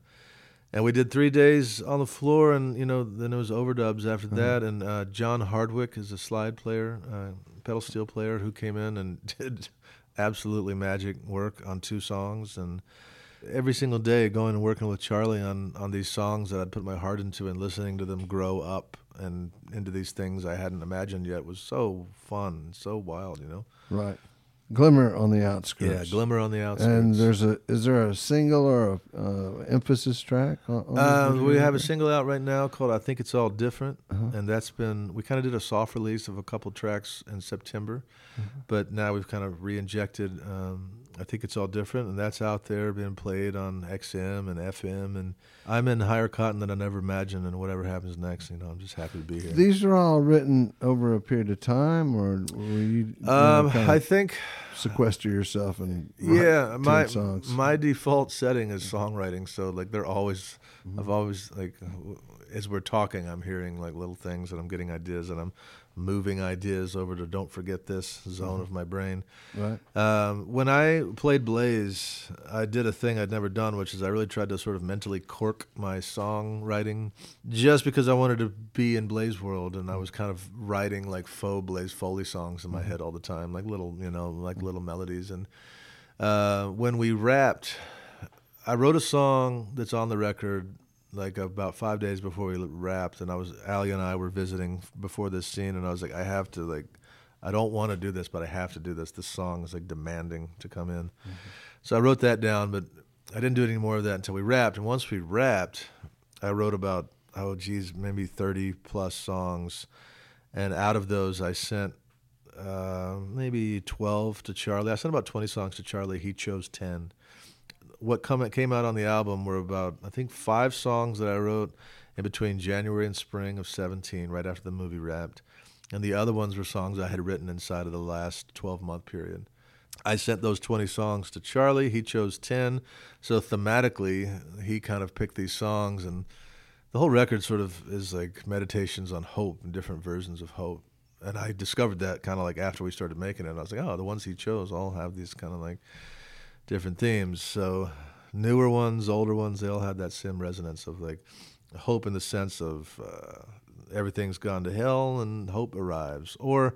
and we did three days on the floor, and you know, then it was overdubs after Uh-huh. that. And uh, John Hardwick is a slide player, uh, pedal steel player, who came in and (laughs) did absolutely magic work on two songs. And every single day, going and working with Charlie on on these songs that I'd put my heart into, and listening to them grow up and into these things I hadn't imagined yet was so fun, so wild. You know. Right. Glimmer on the outskirts. Yeah, glimmer on the outskirts. And there's a is there a single or a uh, emphasis track? On, on Uh, we have a single out right now called "I Think It's All Different," Uh-huh. and that's been we kind of did a soft release of a couple tracks in September, Mm-hmm. but now we've kind of re-injected. Um, I think it's all different, and that's out there being played on XM and FM, and I'm in higher cotton than I never imagined, and whatever happens next, you know, I'm just happy to be here. These are all written over a period of time, or were you, you um, kind I think sequester yourself and write yeah, 10 my songs? my default setting is songwriting, so like they're always Mm-hmm. I've always like as we're talking, I'm hearing like little things and I'm getting ideas and I'm moving ideas over to don't forget this zone of my brain. Right. Um, when I played Blaze, I did a thing I'd never done, which is I really tried to sort of mentally cork my songwriting just because I wanted to be in Blaze world, and I was kind of writing like faux Blaze Foley songs in my head all the time, like little, you know, like little melodies. And uh, when we wrapped, I wrote a song that's on the record like about five days before we wrapped, and I was Ali and I were visiting before this scene, and I was like, I have to like, I don't want to do this, but I have to do this. This song is like demanding to come in, so I wrote that down, but I didn't do any more of that until we wrapped. And once we wrapped, I wrote about oh geez, maybe thirty plus songs, and out of those, I sent uh, maybe twelve to Charlie. I sent about twenty songs to Charlie. He chose ten what come, came out on the album were about I think five songs that I wrote in between January and spring of 17, right after the movie wrapped, and the other ones were songs I had written inside of the last 12 month period. I sent those 20 songs to Charlie. He chose 10. So thematically, he kind of picked these songs, and the whole record sort of is like meditations on hope and different versions of hope. And I discovered that kind of like after we started making it. I was like, oh, the ones he chose all have these kind of like different themes. So newer ones, older ones, they all had that same resonance of like hope in the sense of uh, everything's gone to hell and hope arrives, or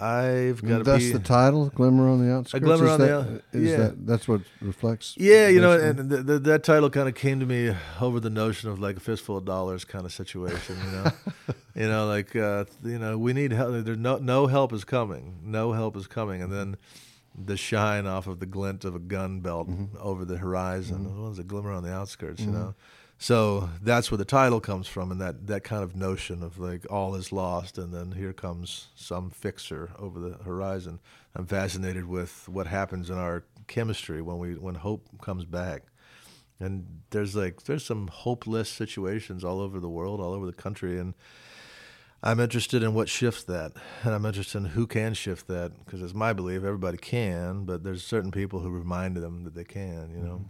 I've got that's be the title, "Glimmer on the Outskirts." A Glimmer is on the that, is yeah. that that's what reflects? Yeah, you know, and th- th- that title kind of came to me over the notion of like a fistful of dollars kind of situation. You know, (laughs) you know, like uh, you know, we need help. There's no no help is coming. No help is coming, and then the shine off of the glint of a gun belt mm-hmm. over the horizon. Mm-hmm. What was a glimmer on the outskirts? You mm-hmm. know. So that's where the title comes from, and that, that kind of notion of like all is lost, and then here comes some fixer over the horizon. I'm fascinated with what happens in our chemistry when we when hope comes back, and there's like there's some hopeless situations all over the world, all over the country, and I'm interested in what shifts that, and I'm interested in who can shift that because it's my belief everybody can, but there's certain people who remind them that they can. You know.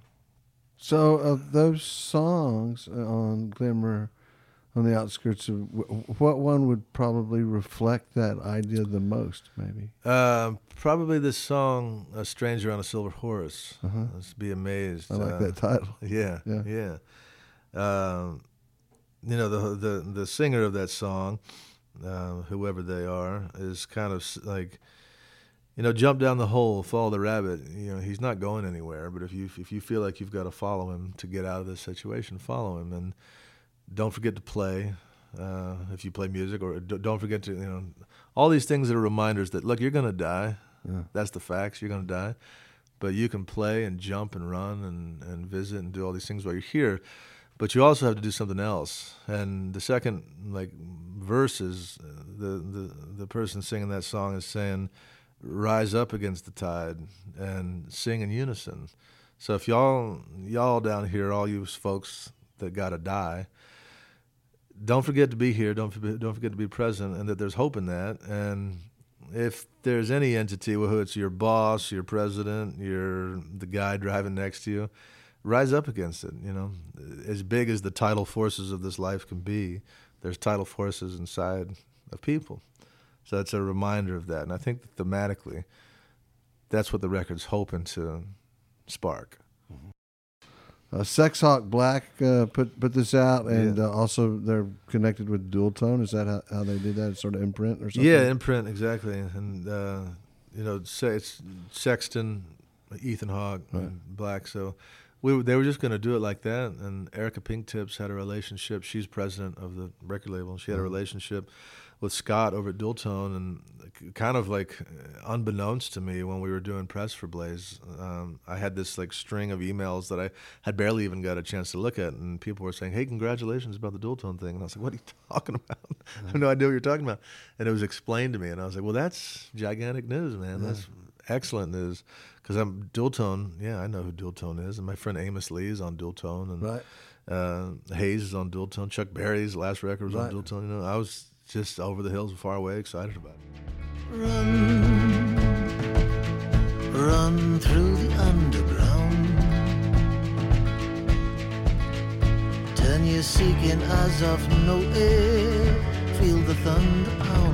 So, of those songs uh, on Glimmer on the Outskirts, of, what one would probably reflect that idea the most? Maybe. Um, probably this song, "A Stranger on a Silver Horse." Let's be amazed. Uh-huh. I like Uh, that title. (laughs) Yeah, Yeah. yeah. Um, you know, the the the singer of that song, uh, whoever they are, is kind of like, you know, jump down the hole, follow the rabbit. You know, he's not going anywhere. But if you if you feel like you've got to follow him to get out of this situation, follow him, and don't forget to play. Uh, if you play music, or don't forget to, you know, all these things that are reminders that look, you're gonna die. That's the facts. You're gonna die but you can play and jump and run and, and visit and do all these things while you're here but you also have to do something else and the second like verse is uh, the, the, the person singing that song is saying rise up against the tide and sing in unison so if y'all y'all down here all you folks that gotta die don't forget to be here. Don't forget, don't forget to be present, and that there's hope in that. And if there's any entity, whether it's your boss, your president, your the guy driving next to you, rise up against it. You know, as big as the tidal forces of this life can be, there's tidal forces inside of people. So it's a reminder of that, and I think that thematically, that's what the record's hoping to spark. Uh, Sex Hawk Black uh, put put this out, and uh, also they're connected with Dualtone. Is that how, how they did that? Sort of imprint or something? Yeah, imprint exactly, and uh, you know, it's Sexton, Ethan Hawke, and Black. So we they were just going to do it like that. And Erica Pinktips had a relationship. She's president of the record label. She had a relationship with Scott over at Dualtone, and kind of like unbeknownst to me when we were doing press for Blaze, um, I had this like string of emails that I had barely even got a chance to look at, and people were saying, "Hey, congratulations about the Dualtone thing," and I was like, "What are you (laughs) talking about? I have no idea what you're talking about." And it was explained to me, and I was like, "Well, that's gigantic news, man. That's excellent news." Because I'm Dualtone, yeah, I know who Dualtone is, and my friend Amos Lee is on Dualtone, and Right. uh, Hayes is on Dualtone. Chuck Berry's last record was on Right. Dualtone. You know, I was just over the hills, far away, excited about it. Run, run through the underground. Turn your seeking eyes off nowhere feel the thunder pound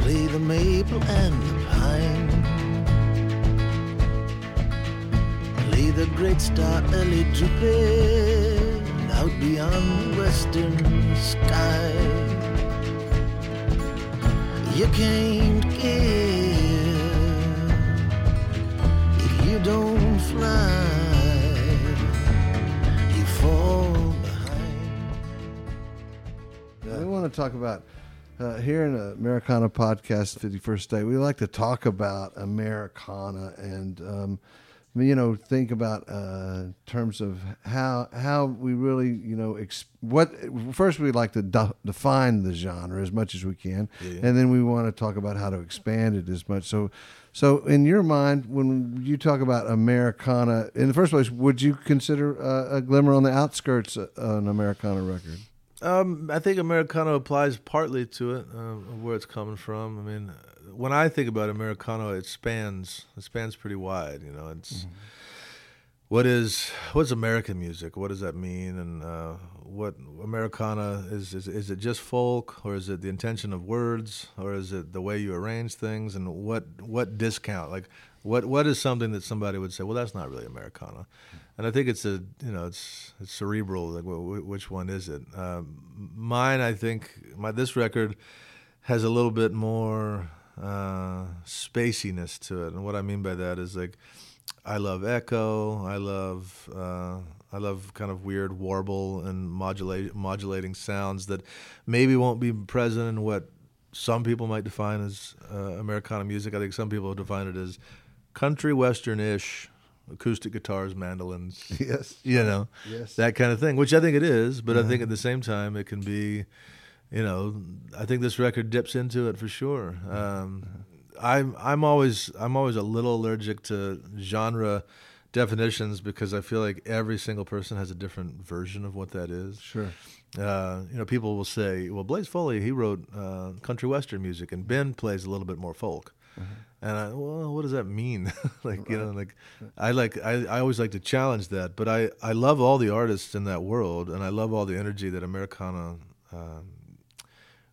Play, the maple and the pine. Play the great star early out beyond the western sky. You can't give if you don't fly. You fall want to talk about uh, here in the Americana podcast, 51st Day, We like to talk about Americana and, um, you know, think about uh, terms of how how we really, you know, what first we like to de- define the genre as much as we can, and then we want to talk about how to expand it as much. So, so in your mind, when you talk about Americana, in the first place, would you consider uh, a glimmer on the outskirts uh, an Americana record? Um, I think Americano applies partly to it, um, where it's coming from. I mean, when I think about Americano, it spans it spans pretty wide. You know, it's what is what's American music? What does that mean? And uh, what Americana is, is? Is it just folk, or is it the intention of words, or is it the way you arrange things? And what what discount? Like what what is something that somebody would say? Well, that's not really Americana. And I think it's a you know it's it's cerebral. Like wh- wh- which one is it? Um, mine, I think my this record has a little bit more uh, spaciness to it, and what I mean by that is like I love echo. I love uh, I love kind of weird warble and modulate modulating sounds that maybe won't be present in what some people might define as uh, Americana music. I think some people define it as country western ish acoustic guitars, mandolins, (laughs) Yes. you know, Yes. that kind of thing, which I think it is. But I think at the same time, it can be, you know, I think this record dips into it for sure. Um, I'm I'm always I'm always a little allergic to genre definitions because I feel like every single person has a different version of what that is. Sure. Uh, you know, people will say, "Well, Blaze Foley, he wrote uh, country western music, and Ben plays a little bit more folk." And I, well, what does that mean? (laughs) like, you know, like I like I, I always like to challenge that, but I I love all the artists in that world, and I love all the energy that Americana um,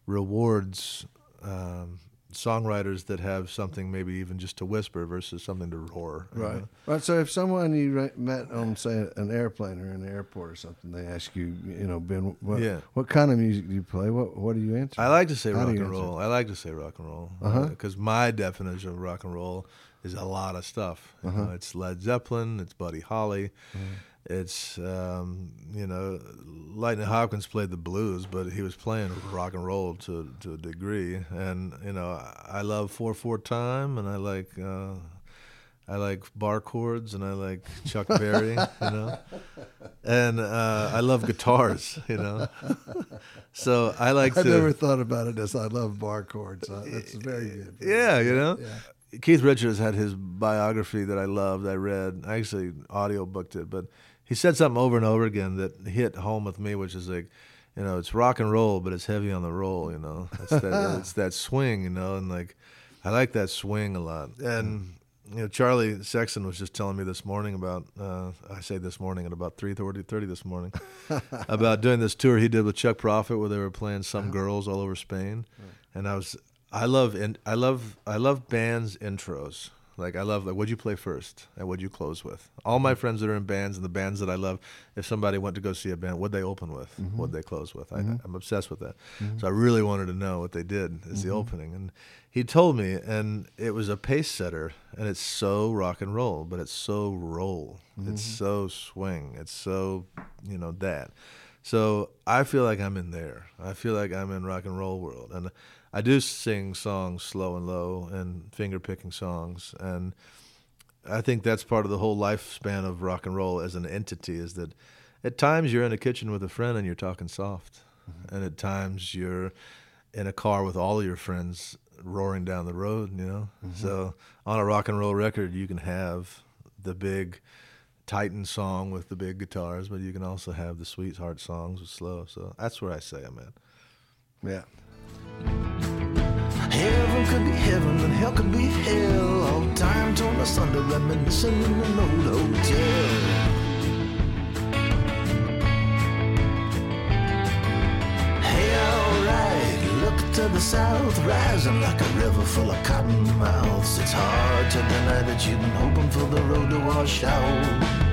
rewards um, songwriters that have something maybe even just to whisper versus something to roar. Right. know? Right. So if someone you met on, say, an airplane or an airport or something, they ask you, you know, Ben, what, Yeah. what kind of music do you play? What What do you answer? I like to say How rock you and answer? roll. I like to say rock and roll Uh-huh. because my definition of rock and roll is a lot of stuff. Uh-huh. know, it's Led Zeppelin, it's Buddy Holly, Mm-hmm. It's um, you know, Lightning Hopkins played the blues, but he was playing rock and roll to to a degree. And you know, I love four four time, and I like. Uh, I like bar chords and I like Chuck (laughs) Berry, you know, and uh, I love guitars, you know. (laughs) so I like I to. never thought about it as I love bar chords. Uh, that's very good. Yeah, you know. Yeah. Keith Richards had his biography that I loved. I read. I actually audio booked it, but he said something over and over again that hit home with me, which is like, you know, it's rock and roll, but it's heavy on the roll. You know, (laughs) it's that it's that swing. You know, and like, I like that swing a lot. And you know, Charlie Sexton was just telling me this morning about. Uh, I say this morning at about three thirty thirty this morning (laughs) about doing this tour he did with Chuck Prophet, where they were playing some girls all over Spain, and I was I love in, I love I love bands intros. Like I love like what'd you play first and what'd you close with. All my friends that are in bands and the bands that I love, if somebody went to go see a band, what'd they open with? Mm-hmm. What'd they close with? I, mm-hmm. I'm obsessed with that. Mm-hmm. So I really wanted to know what they did as the opening. And he told me, and it was a pace setter, and it's so rock and roll, but it's so roll. It's so swing. It's so you know that. So I feel like I'm in there. I feel like I'm in rock and roll world, and I do sing songs slow and low and finger picking songs, and I think that's part of the whole lifespan of rock and roll as an entity. Is that at times you're in a kitchen with a friend and you're talking soft, mm-hmm. and at times you're in a car with all your friends roaring down the road. You know, mm-hmm. so on a rock and roll record, you can have the big Titan song with the big guitars, but you can also have the sweetheart songs with slow. So that's where I say I'm at. Yeah. Heaven could be heaven and hell could be hell. All time torn asunder, reminiscing in an old hotel. Hey, alright, look to the south, rising like a river full of cotton mouths. It's hard to deny that you've been hoping for the road to wash out.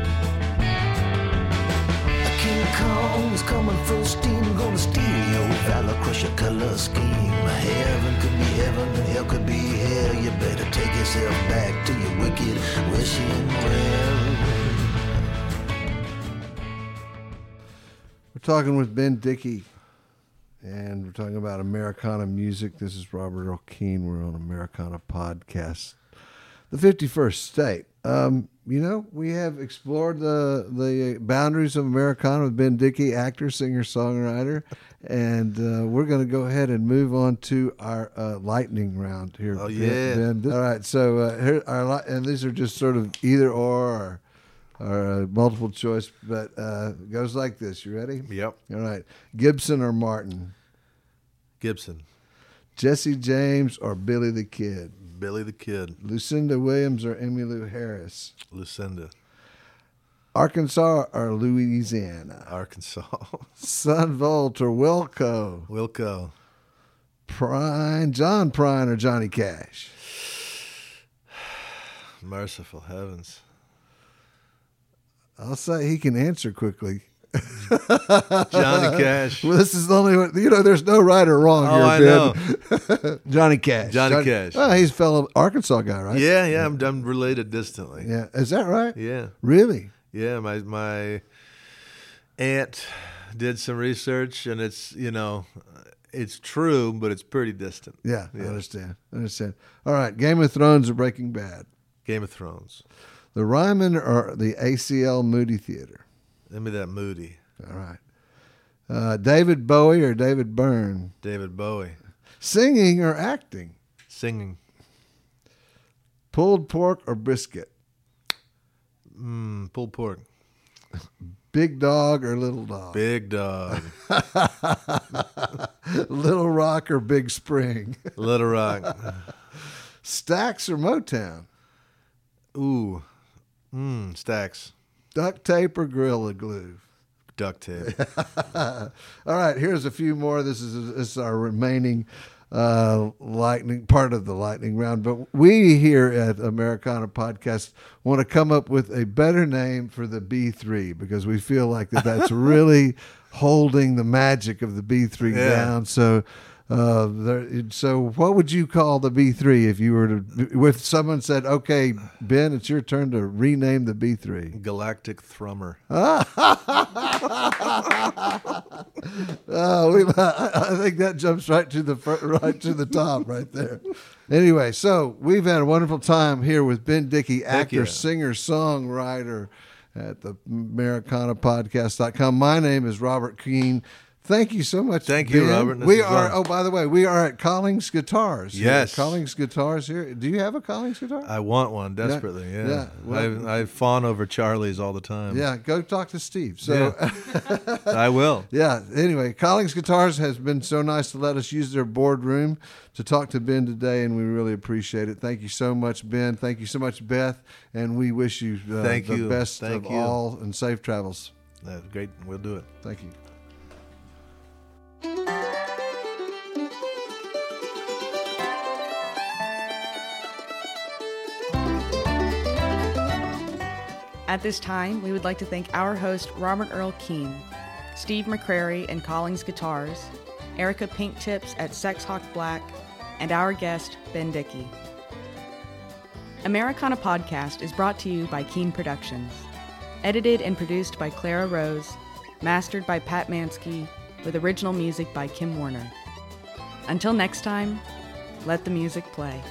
Coming full steam, gonna steal your valor, crush your color scheme. Heaven could be heaven hell could be hell. You better take yourself back to your wicked wishing well. We're talking with Ben Dickey, and we're talking about Americana music. This is Robert Earl Keen. We're on Americana Podcast, the 51st state. Um, you know, we have explored the the boundaries of Americana with Ben Dickey, actor, singer, songwriter, and uh, we're going to go ahead and move on to our uh, lightning round here. Oh, yeah. Ben. All right, so uh, here our li- and these are just sort of either or. or or uh, multiple choice, but uh, it goes like this. You ready? Yep. All right. Gibson or Martin? Gibson, Jesse James or Billy the Kid? Billy the Kid, Lucinda Williams or Emmylou Harris? Lucinda, Arkansas or Louisiana? Arkansas, (laughs) Son Volt or Wilco? Wilco, Prine, John Prine or Johnny Cash? (sighs) merciful heavens. I'll say he can answer quickly. Johnny (laughs) Cash. Well, this is the only one. You know, there's no right or wrong Oh, here, I Ben. know. (laughs) Johnny Cash. Johnny Cash. Well, he's a fellow Arkansas guy, right? Yeah, yeah, I'm, I'm related distantly. Yeah. Is that right? Yeah, Really? yeah. My my aunt did some research, and it's you know, it's true, but it's pretty distant. Yeah, I understand. I understand. All right, Game of Thrones or Breaking Bad? Game of Thrones. The Ryman or the ACL Moody Theater? Give me that Moody. All right. Uh, David Bowie or David Byrne? David Bowie Singing or acting? singing. Pulled pork or brisket? Mm, pulled pork. Big dog or little dog? Big dog. (laughs) Little Rock or Big Spring? (laughs) Little Rock. Stax or Motown? Ooh. Mm, Stax. Duct tape or Gorilla Glue? Duct tape. (laughs) All right, here's a few more. This is this is our remaining uh, lightning part of the lightning round. But we here at Americana Podcast want to come up with a better name for the B3 because we feel like that that's (laughs) really holding the magic of the B3 Yeah. down. So. Uh, there, so what would you call the B3 if you were to, if someone said, okay, Ben, it's your turn to rename the B3? Galactic Thrummer. Oh, (laughs) we, I I think that jumps right to the fir- right to the top right there. Anyway, so we've had a wonderful time here with Ben Dickey, actor, you. singer, songwriter at the AmericanaPodcast.com. My name is Robert Keen. Thank you so much. Thank you, Robert. This We are. Oh, by the way, we are at Collings Guitars. Yes. Collings Guitars here. Do you have a Collings guitar? I want one desperately. Yeah. yeah, well- I, I fawn over Charlie's all the time. yeah, go talk to Steve. So. (laughs) I will. Yeah. Anyway, Collings Guitars has been so nice to let us use their boardroom to talk to Ben today, and we really appreciate it. Thank you so much, Ben. Thank you so much, Beth, and we wish you uh, Thank the you. best Thank of you. all and safe travels. That's great. We'll do it. Thank you. At this time, we would like to thank our host, Robert Earl Keen, Steve McCrary and Collings Guitars, Erica Pink Tips at Sex Hawk Black, and our guest, Ben Dickey. Americana Podcast is brought to you by Keen Productions. Edited and produced by Clara Rose, mastered by Pat Mansky, with original music by Kim Warner. Until next time, let the music play.